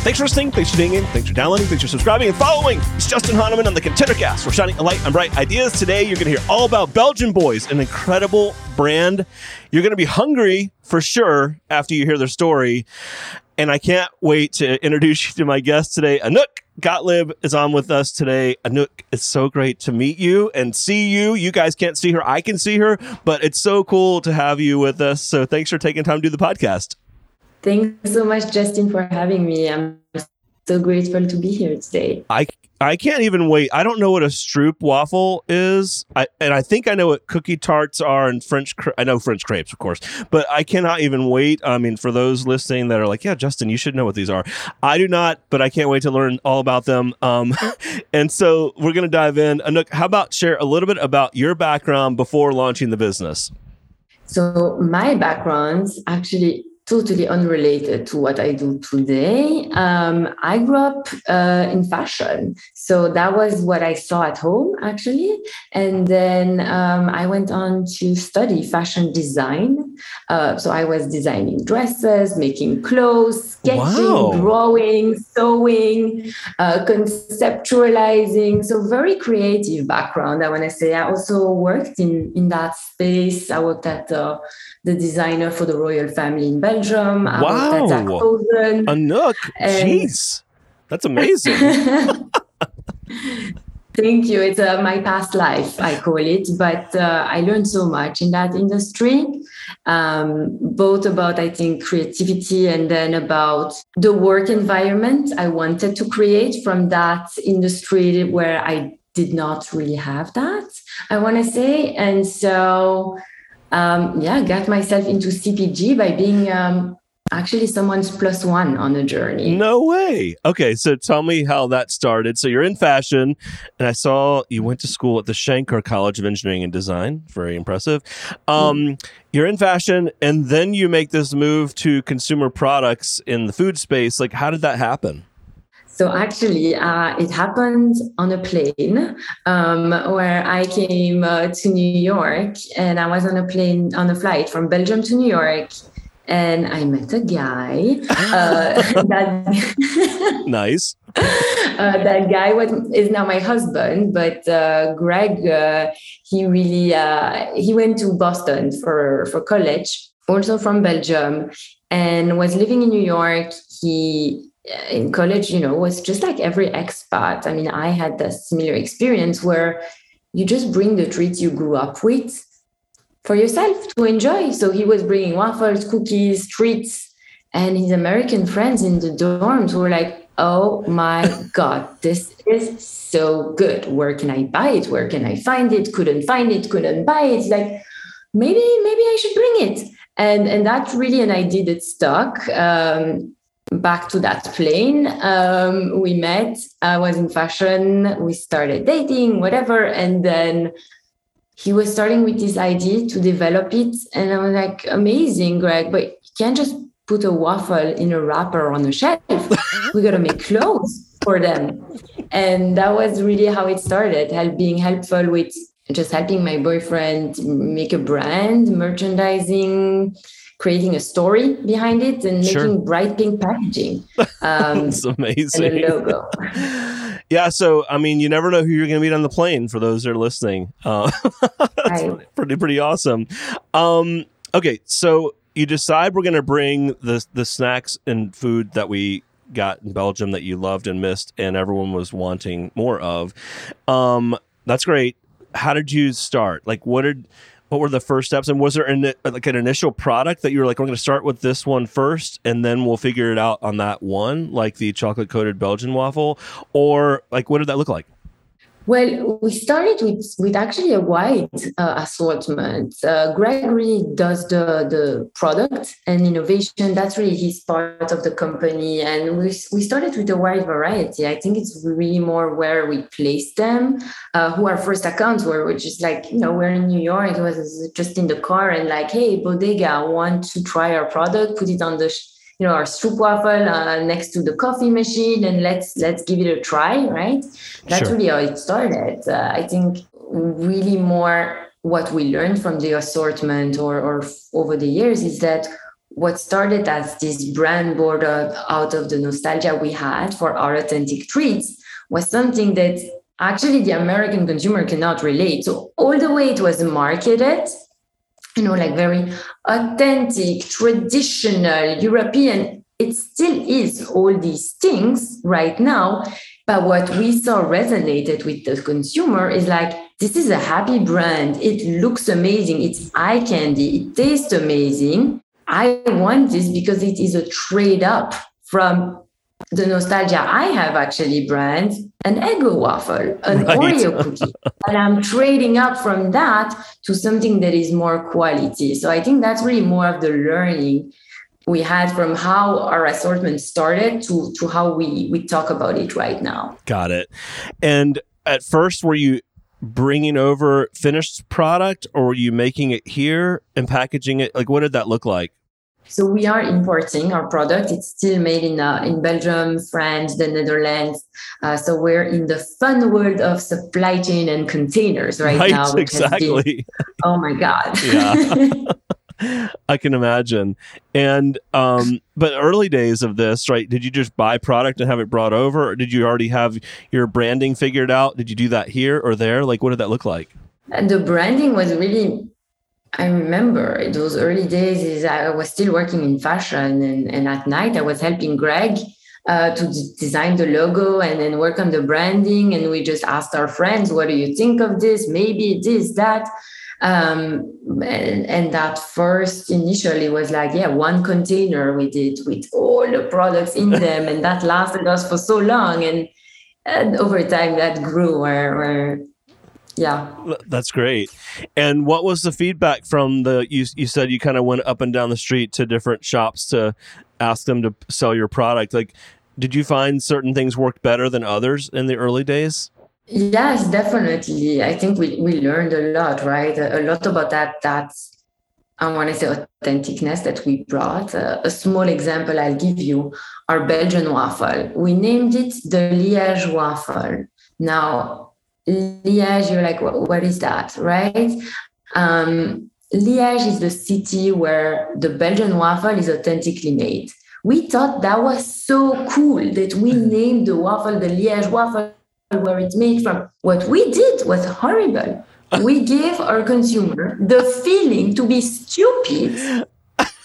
Thanks for listening. Thanks for tuning in. Thanks for downloading. Thanks for subscribing and following. It's Justin Hahnemann on the ContenderCast. We're shining a light on bright ideas. Today, you're going to hear all about Belgian Boys, an incredible brand. You're going to be hungry for sure after you hear their story. And I can't wait to introduce you to my guest today. Anouk Gotlib is on with us today. Anouk, it's so great to meet you and see you. You guys can't see her. I can see her, but it's so cool to have you with us. So thanks for taking time to do the podcast. Thanks so much, Justin, for having me. I'm so grateful to be here today. I I can't even wait. I don't know what a stroopwafel is, I, and I think I know what cookie tarts are and French. I know French crepes, of course, but I cannot even wait. I mean, for those listening that are like, "Yeah, Justin, you should know what these are." I do not, but I can't wait to learn all about them. Um, and so we're going to dive in. Anouk, how about share a little bit about your background before launching the business? So my background actually totally unrelated to what I do today. Um, I grew up uh, in fashion. So that was what I saw at home, actually. And then um, I went on to study fashion design. Uh, so I was designing dresses, making clothes, sketching, wow. drawing, sewing, uh, conceptualizing. So very creative background, I want to say. I also worked in, in that space. I worked at uh, the designer for the royal family in Belgium. Wow. Anouk. Jeez. That's amazing. Thank you. It's uh, my past life, I call it. But uh, I learned so much in that industry, um, both about, I think, creativity and then about the work environment I wanted to create from that industry where I did not really have that, I want to say. And so um, yeah, got myself into CPG by being um, actually someone's plus one on the journey. No way. Okay, so tell me how that started. So you're in fashion, and I saw you went to school at the Shenkar College of Engineering and Design. Very impressive. Um, mm. You're in fashion, and then you make this move to consumer products in the food space. Like, how did that happen? So actually, uh, it happened on a plane um, where I came uh, to New York, and I was on a plane on a flight from Belgium to New York, and I met a guy. Uh, that nice. Uh, that guy was is now my husband, but uh, Greg, uh, he really he went to Boston for for college, also from Belgium, and was living in New York. He in college, you know, was just like every expat. I mean, I had a similar experience where you just bring the treats you grew up with for yourself to enjoy. So he was bringing waffles, cookies, treats, and his American friends in the dorms were like, oh my God, this is so good. Where can I buy it? Where can I find it? Couldn't find it, couldn't buy it. Like, maybe, maybe I should bring it. And, and that's really an idea that stuck. Um, back to that plane. Um, we met. I was in fashion. We started dating, whatever. And then he was starting with this idea to develop it. And I was like, amazing, Greg, but you can't just put a waffle in a wrapper on a shelf. we got to make clothes for them. And that was really how it started, help, being helpful with just helping my boyfriend make a brand, merchandising, creating a story behind it and sure. making bright pink packaging. Um, That's amazing. And a logo. yeah, so I mean, you never know who you're going to meet on the plane. For those that are listening, uh, that's right. pretty pretty awesome. Um, okay, so you decide we're going to bring the the snacks and food that we got in Belgium that you loved and missed, and everyone was wanting more of. Um, that's great. How did you start? Like, what did what were the first steps? And was there an, like an initial product that you were like we're going to start with this one first and then we'll figure it out on that one like the chocolate coated belgian waffle? Or like what did that look like Well, we started with with actually a wide uh, assortment. Uh, Gregory does the the product and innovation. That's really his part of the company, and we we started with a wide variety. I think it's really more where we place them. Uh, who our first accounts were, which is like you know we're in New York. It was just in the car and like, hey, Bodega, want to try our product? Put it on the sh- you know our stroopwafel uh, next to the coffee machine and let's let's give it a try right? That's sure. really how it started. Uh, i think really more what we learned from the assortment or, or over the years is that what started as this brand born out of the nostalgia we had for our authentic treats was something that actually the american consumer cannot relate so all the way it was marketed you know, like very authentic, traditional, European. It still is all these things right now. But what we saw resonated with the consumer is like, this is a happy brand. It looks amazing. It's eye candy. It tastes amazing. I want this because it is a trade up from the nostalgia I have actually brands an Eggo waffle, an right. Oreo cookie. and I'm trading up from that to something that is more quality. So I think that's really more of the learning we had from how our assortment started to to how we we talk about it right now. Got it. And at first were you bringing over finished product or were you making it here and packaging it like what did that look like so we are importing our product. It's still made in uh, in Belgium, France, the Netherlands. Uh, so we're in the fun world of supply chain and containers right, right now. exactly. Been, oh my god. Yeah. I can imagine. And um, but early days of this, right? Did you just buy product and have it brought over, or did you already have your branding figured out? Did you do that here or there? Like, what did that look like? And the branding was really I remember those early days is I was still working in fashion and, and at night I was helping Greg uh, to d- design the logo and then work on the branding. And we just asked our friends, what do you think of this? Maybe this, that. Um, and, and that first initially was like, yeah, one container we did with all the products in them. and that lasted us for so long. And, and over time that grew where, where yeah. That's great. And what was the feedback from the you, you said you kind of went up and down the street to different shops to ask them to sell your product. Like did you find certain things worked better than others in the early days? Yes definitely. I think we, we learned a lot right? A, lot about that that i want to say authenticness that we brought. Uh, a small example i'll give you our belgian waffle. We named it the liège waffle. Now Liège, you're like, what, what is that, right? Um, Liège is the city where the Belgian waffle is authentically made. We thought that was so cool that we mm. named the waffle the Liège waffle where it's made from. What we did was horrible. We gave our consumer the feeling to be stupid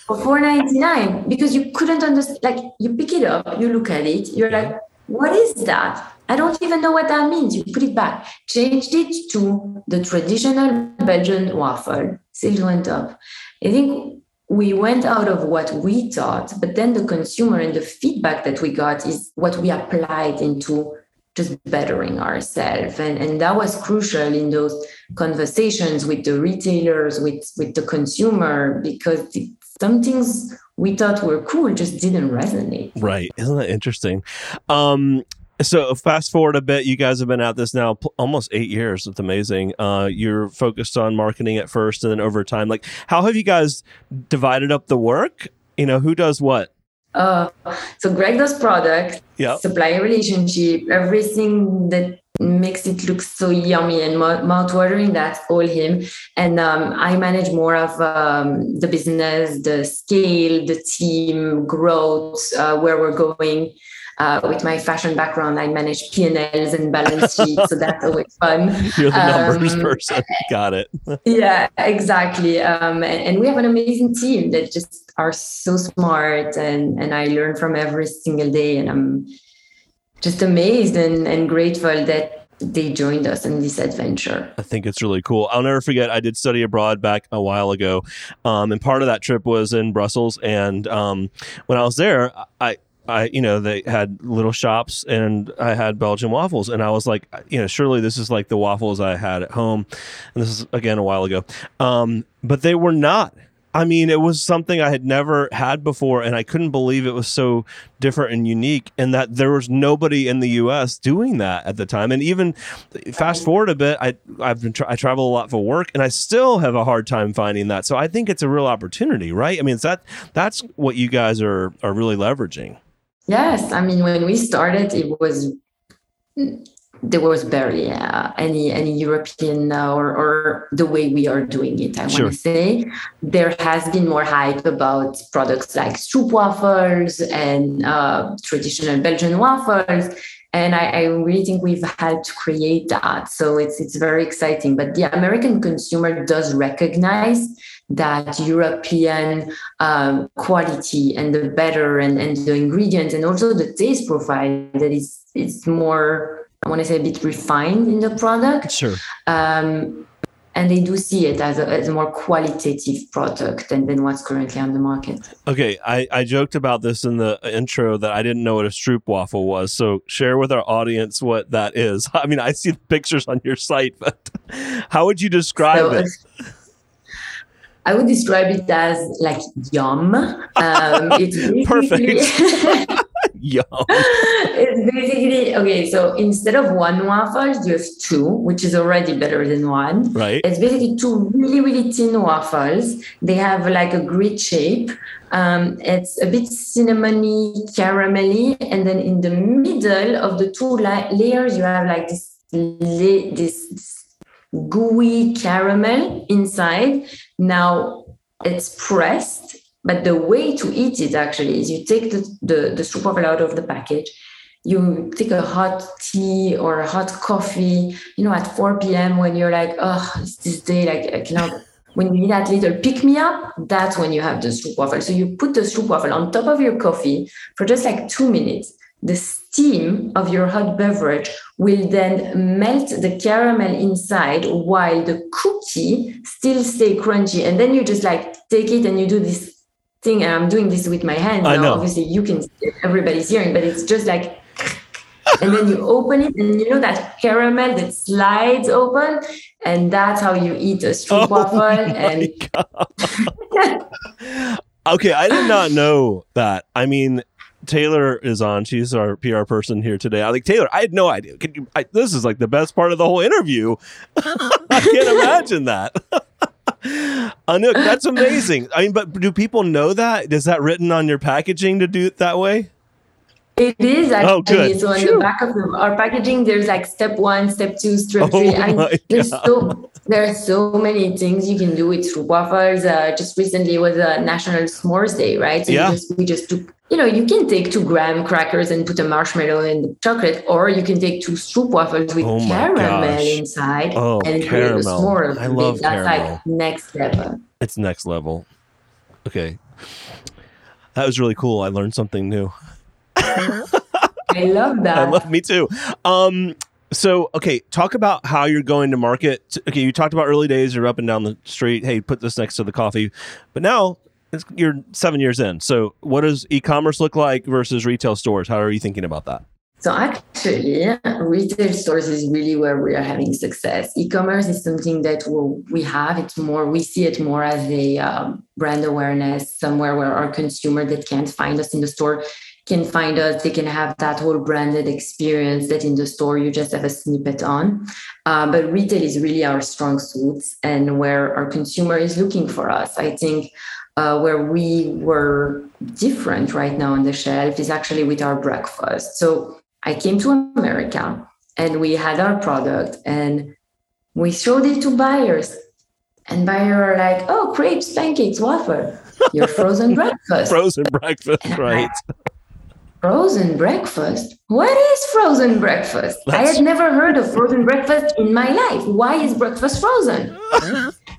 for 4.99 because you couldn't understand. Like you pick it up, you look at it, you're like, what is that? I don't even know what that means. You put it back, changed it to the traditional Belgian waffle. Sales went up. I think we went out of what we thought, but then the consumer and the feedback that we got is what we applied into just bettering ourselves. And, and that was crucial in those conversations with the retailers, with, with the consumer, because some things we thought were cool just didn't resonate. Right. Isn't that interesting? Um, so fast forward a bit, you guys have been at this now almost eight years. It's amazing. Uh, you're focused on marketing at first, and then over time, like how have you guys divided up the work? You know, who does what? Uh, so Greg does product, yep. supplier relationship, everything that makes it look so yummy and mouth-watering. That's all him. And um, I manage more of um, the business, the scale, the team, growth, uh, where we're going. Uh, with my fashion background, I manage P&Ls and balance sheets, so that's always fun. You're the numbers um, person. Got it. yeah, exactly. Um, and, and, we have an amazing team that just are so smart, and and I learn from every single day, and I'm just amazed and, and grateful that they joined us in this adventure. I think it's really cool. I'll never forget. I did study abroad back a while ago, um, and part of that trip was in Brussels. And um, when I was there, I I, you know, they had little shops and I had Belgian waffles. And I was like, you know, surely this is like the waffles I had at home. And this is again a while ago. Um, but they were not. I mean, it was something I had never had before, and I couldn't believe it was so different and unique, and that there was nobody in the U.S. doing that at the time. And even fast forward a bit, I I've been tra- I travel a lot for work, and I still have a hard time finding that. So I think it's a real opportunity, right? I mean, that that's what you guys are are really leveraging. Yes, I mean, when we started, it was there was barely uh, any any European uh, or, or the way we are doing it. I sure. want to say there has been more hype about products like soup stroopwafels and uh, traditional Belgian waffles, and I, I, really think we've helped create that. So it's it's very exciting. But the American consumer does recognize that European um, quality and the better and, and the ingredients and also the taste profile that is is more I want to say a bit refined in the product. Sure. Um, and they do see it as a, as a more qualitative product than, than what's currently on the market. Okay, I, I joked about this in the intro that I didn't know what a stroopwafel was. So share with our audience what that is. I mean, I see the pictures on your site, but how would you describe so, it? I would describe it as like yum. Um, it's perfect. Yum. it's basically okay. So instead of one waffle, you have two, which is already better than one. Right. It's basically two really, really thin waffles. They have like a grid shape. Um, it's a bit cinnamony, caramelly, and then in the middle of the two la- layers, you have like this la- this gooey caramel inside. Now it's pressed but the way to eat it actually is you take the, the, the stroopwafel out of the package, you take a hot tea or a hot coffee, you know, at 4 p.m. when you're like, oh, it's this day, like I cannot. When you need that little pick me up, that's when you have the stroopwafel. So you put the stroopwafel on top of your coffee for just like two minutes. The steam of your hot beverage will then melt the caramel inside while the cookie still stay crunchy. And then you just like take it and you do this thing and i'm doing this with my hands I now know. obviously you can everybody's hearing but it's just like and then you open it and you know that caramel that slides open and that's how you eat a stroopwafel oh and okay i did not know that i mean Taylor is on. She's our PR person here today. I like Taylor. I had no idea. You, I, this is like the best part of the whole interview. I can't imagine that. Anouk, that's amazing. I mean, but do people know that? Is that written on your packaging to do it that way? It is oh, actually. Oh, good. So on Phew. the back of our packaging, there's like step one, step two, step oh three. And there's so there are so many things you can do with waffles. Uh, just recently was a National S'mores Day, right? So yeah. Just, we just took you know, you can take two graham crackers and put a marshmallow in the chocolate, or you can take two stroopwafels with oh caramel gosh. inside oh, and caramel. create a s'more. I love That's caramel. like next level. It's next level. Okay. That was really cool. I learned something new. I love that. I love me too. Um, so okay, talk about how you're going to market. Okay, you talked about early days. You're up and down the street. Hey, put this next to the coffee. But now you're seven years in. So, what does e-commerce look like versus retail stores? How are you thinking about that? So actually, retail stores is really where we are having success. E-commerce is something that we have. It's more we see it more as a um, brand awareness, somewhere where our consumer that can't find us in the store can find us. They can have that whole branded experience that in the store you just have a snippet on. Uh, but retail is really our strong suits and where our consumer is looking for us. I think uh, where we were different right now on the shelf is actually with our breakfast. So I came to America and we had our product and we showed it to buyers. And buyers are like, oh, crepes, pancakes, waffle, your frozen breakfast. frozen breakfast, right. Frozen breakfast? What is frozen breakfast? That's... I had never heard of frozen breakfast in my life. Why is breakfast frozen?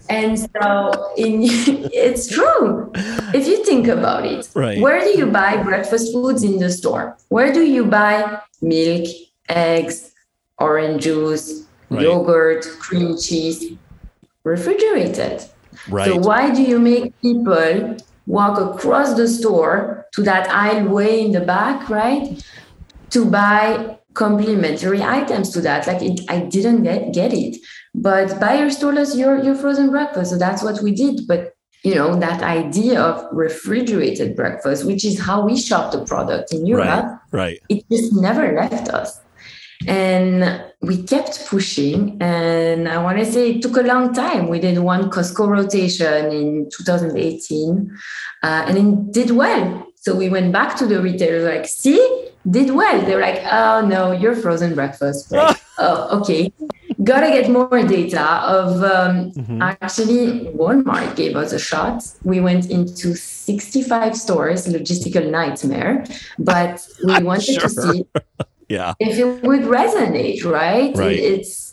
and so in, it's true. If you think about it, right. where do you buy breakfast foods in the store? Where do you buy milk, eggs, orange juice, right. yogurt, cream cheese? Refrigerated. Right. So why do you make people walk across the store to that aisle way in the back, right? To buy complementary items to that. Like it, I didn't get, get it. But buyers told us your your frozen breakfast. So that's what we did. But you know, that idea of refrigerated breakfast, which is how we shop the product in Europe, right, right. it just never left us. And we kept pushing. And I want to say it took a long time. We did one Costco rotation in 2018 uh, and it did well. So we went back to the retailers like, see, did well. They were like, oh no, you're frozen breakfast. Like, oh, okay. Gotta get more data of um, mm-hmm. actually Walmart gave us a shot. We went into 65 stores, logistical nightmare, but we wanted sure. to see yeah. if it would resonate, right? right. it's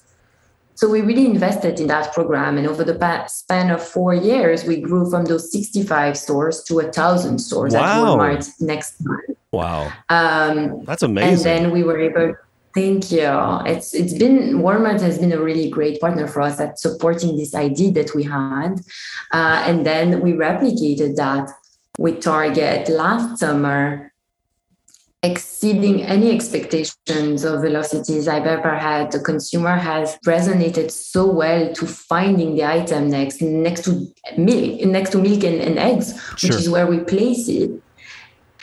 so we really invested in that program, and over the span of four years, we grew from those 65 stores to a thousand stores wow. at Walmart next month. Wow, um, that's amazing. And then we were able. Thank you. It's it's been Walmart has been a really great partner for us at supporting this idea that we had, uh, and then we replicated that with Target last summer exceeding any expectations of velocities I've ever had. The consumer has resonated so well to finding the item next, next to milk, next to milk and, and eggs, which is where we place it.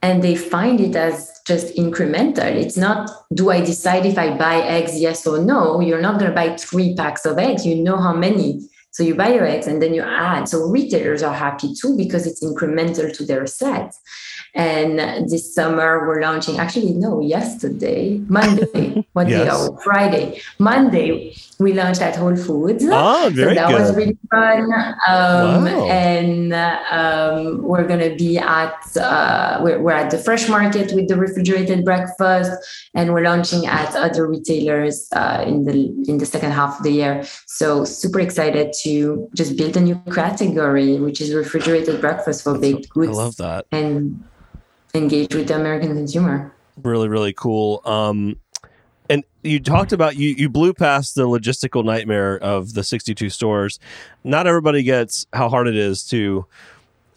And they find it as just incremental. It's not, do I decide if I buy eggs, yes or no? You're not going to buy three packs of eggs. You know how many. So you buy your eggs and then you add. So retailers are happy too because it's incremental to their set. And this summer we're launching, actually, no, yesterday, Monday, what yes. day? Oh, Friday. Monday, we launched at Whole Foods. Oh, very so that good. was really fun. Um, wow. And um, we're going to be at, uh, we're, we're at the Fresh Market with the refrigerated breakfast, and we're launching at other retailers uh, in the in the second half of the year. So super excited to just build a new category, which is refrigerated breakfast for baked goods. I love that. And engage with the American consumer. Really, really cool. Um, and you talked about you you blew past the logistical nightmare of the 62 stores. Not everybody gets how hard it is to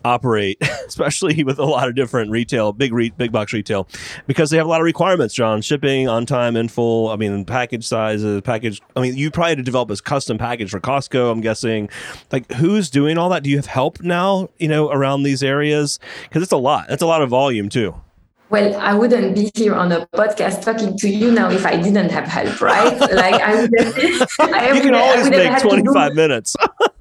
operate, especially with a lot of different retail, big re- big box retail, because they have a lot of requirements, John. Shipping on time, in full. I mean, package sizes, package. I mean, you probably had to develop a custom package for Costco. I'm guessing. Like, who's doing all that? Do you have help now? You know, around these areas because it's a lot. It's a lot of volume too. Well, I wouldn't be here on a podcast talking to you now if I didn't have help, right? like I would have. I you can always make 25 minutes.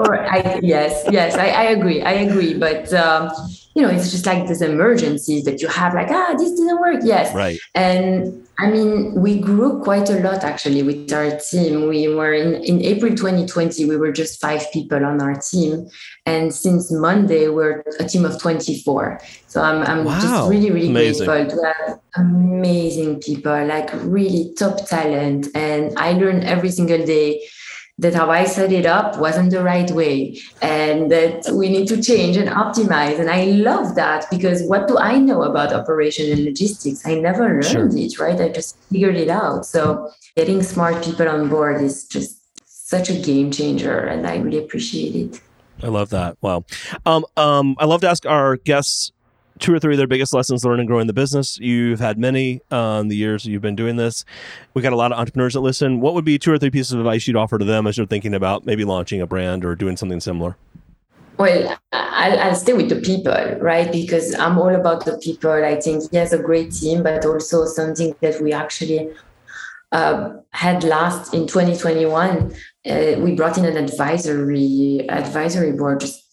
or I, yes, yes, I, I agree. I agree. But um, you know, it's just like these emergencies that you have, like, ah, this didn't work. Yes. Right. And I mean, we grew quite a lot actually with our team. We were in, in April 2020, we were just five people on our team. And since Monday, we're a team of 24. So I'm, I'm wow. just really, really amazing. grateful to have amazing people, like really top talent. And I learn every single day that how I set it up wasn't the right way and that we need to change and optimize. And I love that because what do I know about operation and logistics? I never learned sure. it, right? I just figured it out. So getting smart people on board is just such a game changer and I really appreciate it. I love that. Wow. Um, um, I love to ask our guests two or three of their biggest lessons learned in growing the business. You've had many um, the years you've been doing this. We got a lot of entrepreneurs that listen. What would be two or three pieces of advice you'd offer to them as you're thinking about maybe launching a brand or doing something similar? Well, I'll, I'll stay with the people, right? Because I'm all about the people. I think he has a great team, but also something that we actually uh, had last in 2021. Uh, we brought in an advisory advisory board just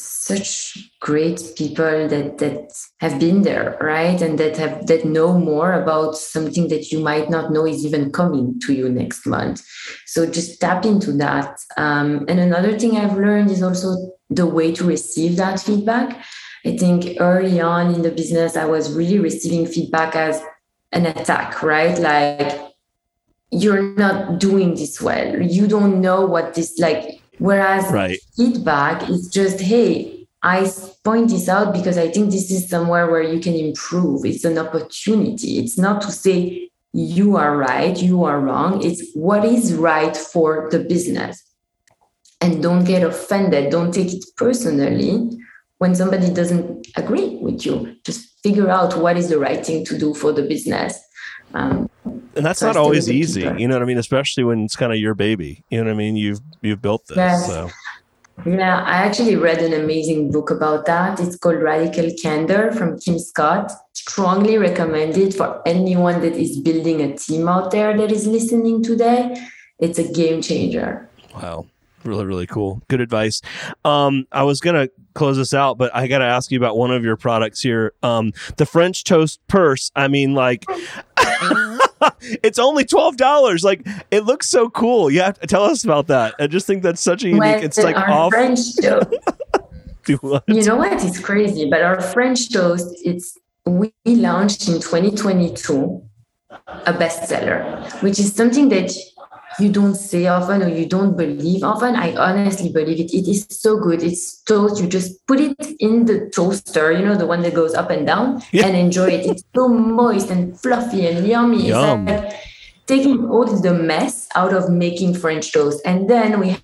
such great people that that have been there right? And that have that know more about something that you might not know is even coming to you next month. So just tap into that. Um, and another thing i've learned is also the way to receive that feedback. I think early on in the business i was really receiving feedback as an attack right? Like you're not doing this well. You don't know what this like Whereas right. feedback is just, hey, I point this out because I think this is somewhere where you can improve. It's an opportunity. It's not to say you are right, you are wrong. It's what is right for the business. And don't get offended. Don't take it personally when somebody doesn't agree with you, just figure out what is the right thing to do for the business. Um, and that's not always easy, you know what I mean? Especially when it's kind of your baby. You know what I mean? You've you've built this. Yes. So. Yeah, I actually read an amazing book about that. It's called Radical Candor from Kim Scott. Strongly recommended for anyone that is building a team out there that is listening today. It's a game changer. Wow. Really, really cool. Good advice. Um, I was gonna close this out, but I gotta ask you about one of your products here. Um, the French toast purse. I mean, like it's only twelve dollars. Like it looks so cool. You have to tell us about that. I just think that's such a unique. When it's like off. French toast. you know what? It's crazy, but our French toast. It's we launched in 2022 a bestseller, which is something that you don't say often or you don't believe often. I honestly believe it. It is so good. It's toast. You just put it in the toaster, you know, the one that goes up and down, yeah. and enjoy it. It's so moist and fluffy and yummy. Yum. It's like taking all the mess out of making French toast. And then we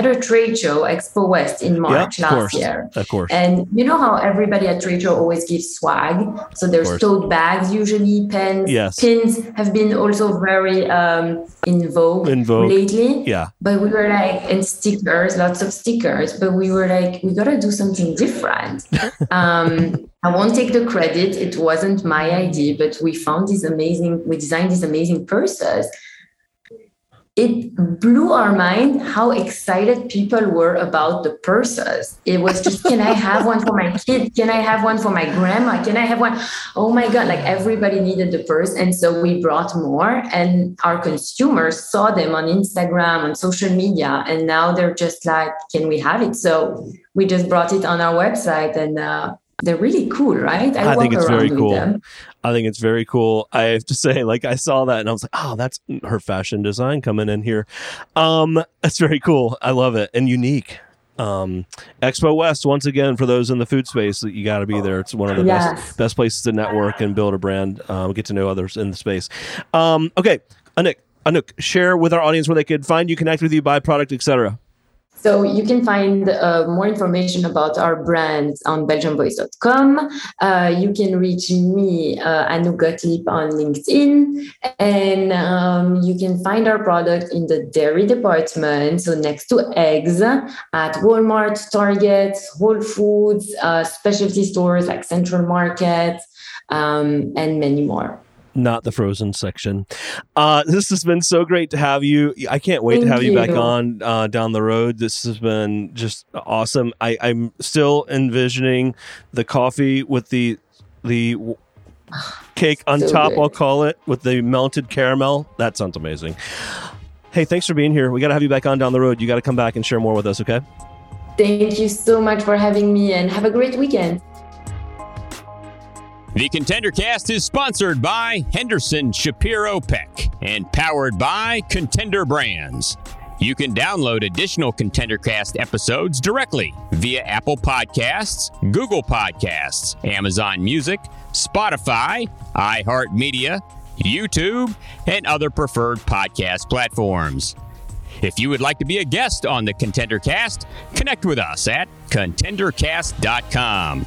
at a trade show, Expo West, in March last course. year. Of course. And you know how everybody at trade show always gives swag. So there's tote bags, usually pens. Yes. Pins have been also very um, in vogue, in vogue lately. Yeah. But we were like, and stickers, lots of stickers. But we were like, we gotta do something different. um, I won't take the credit. It wasn't my idea, but we found these amazing. We designed these amazing purses it blew our mind how excited people were about the purses. It was just, can I have one for my kid? Can I have one for my grandma? Can I have one? Oh my God, like everybody needed the purse. And so we brought more, and our consumers saw them on Instagram, on social media, and now they're just like, can we have it? So we just brought it on our website and uh, they're really cool, right? I, I think it's very cool. I think it's very cool. I have to say, like, I saw that and I was like, oh, that's her fashion design coming in here. Um, that's very cool. I love it and unique. Um, Expo West, once again, for those in the food space, you got to be there. It's one of the yes. best best places to network and build a brand, um, get to know others in the space. Um, okay, Anouk, Anouk, share with our audience where they could find you, connect with you, buy product, etc. So you can find uh, more information about our brands on belgianboys.com. Uh, you can reach me, uh, Anouk Gotlib, on LinkedIn. And um, you can find our product in the dairy department, so next to eggs at Walmart, Target, Whole Foods, uh, specialty stores like Central Market, um, and many more not the frozen section. Uh, this has been so great to have you. I can't wait Thank to have you, you back on uh, down the road. This has been just awesome. I, I'm still envisioning the coffee with the the cake on so top. Good. I'll call it with the melted caramel. That sounds amazing. Hey, thanks for being here. We got to have you back on down the road. You got to come back and share more with us. Okay. Thank you so much for having me, and have a great weekend. The Contender Cast is sponsored by Henderson Shapiro Peck and powered by Contender Brands. You can download additional Contender Cast episodes directly via Apple Podcasts, Google Podcasts, Amazon Music, Spotify, iHeartMedia, YouTube, and other preferred podcast platforms. If you would like to be a guest on the Contender Cast, connect with us at contendercast.com.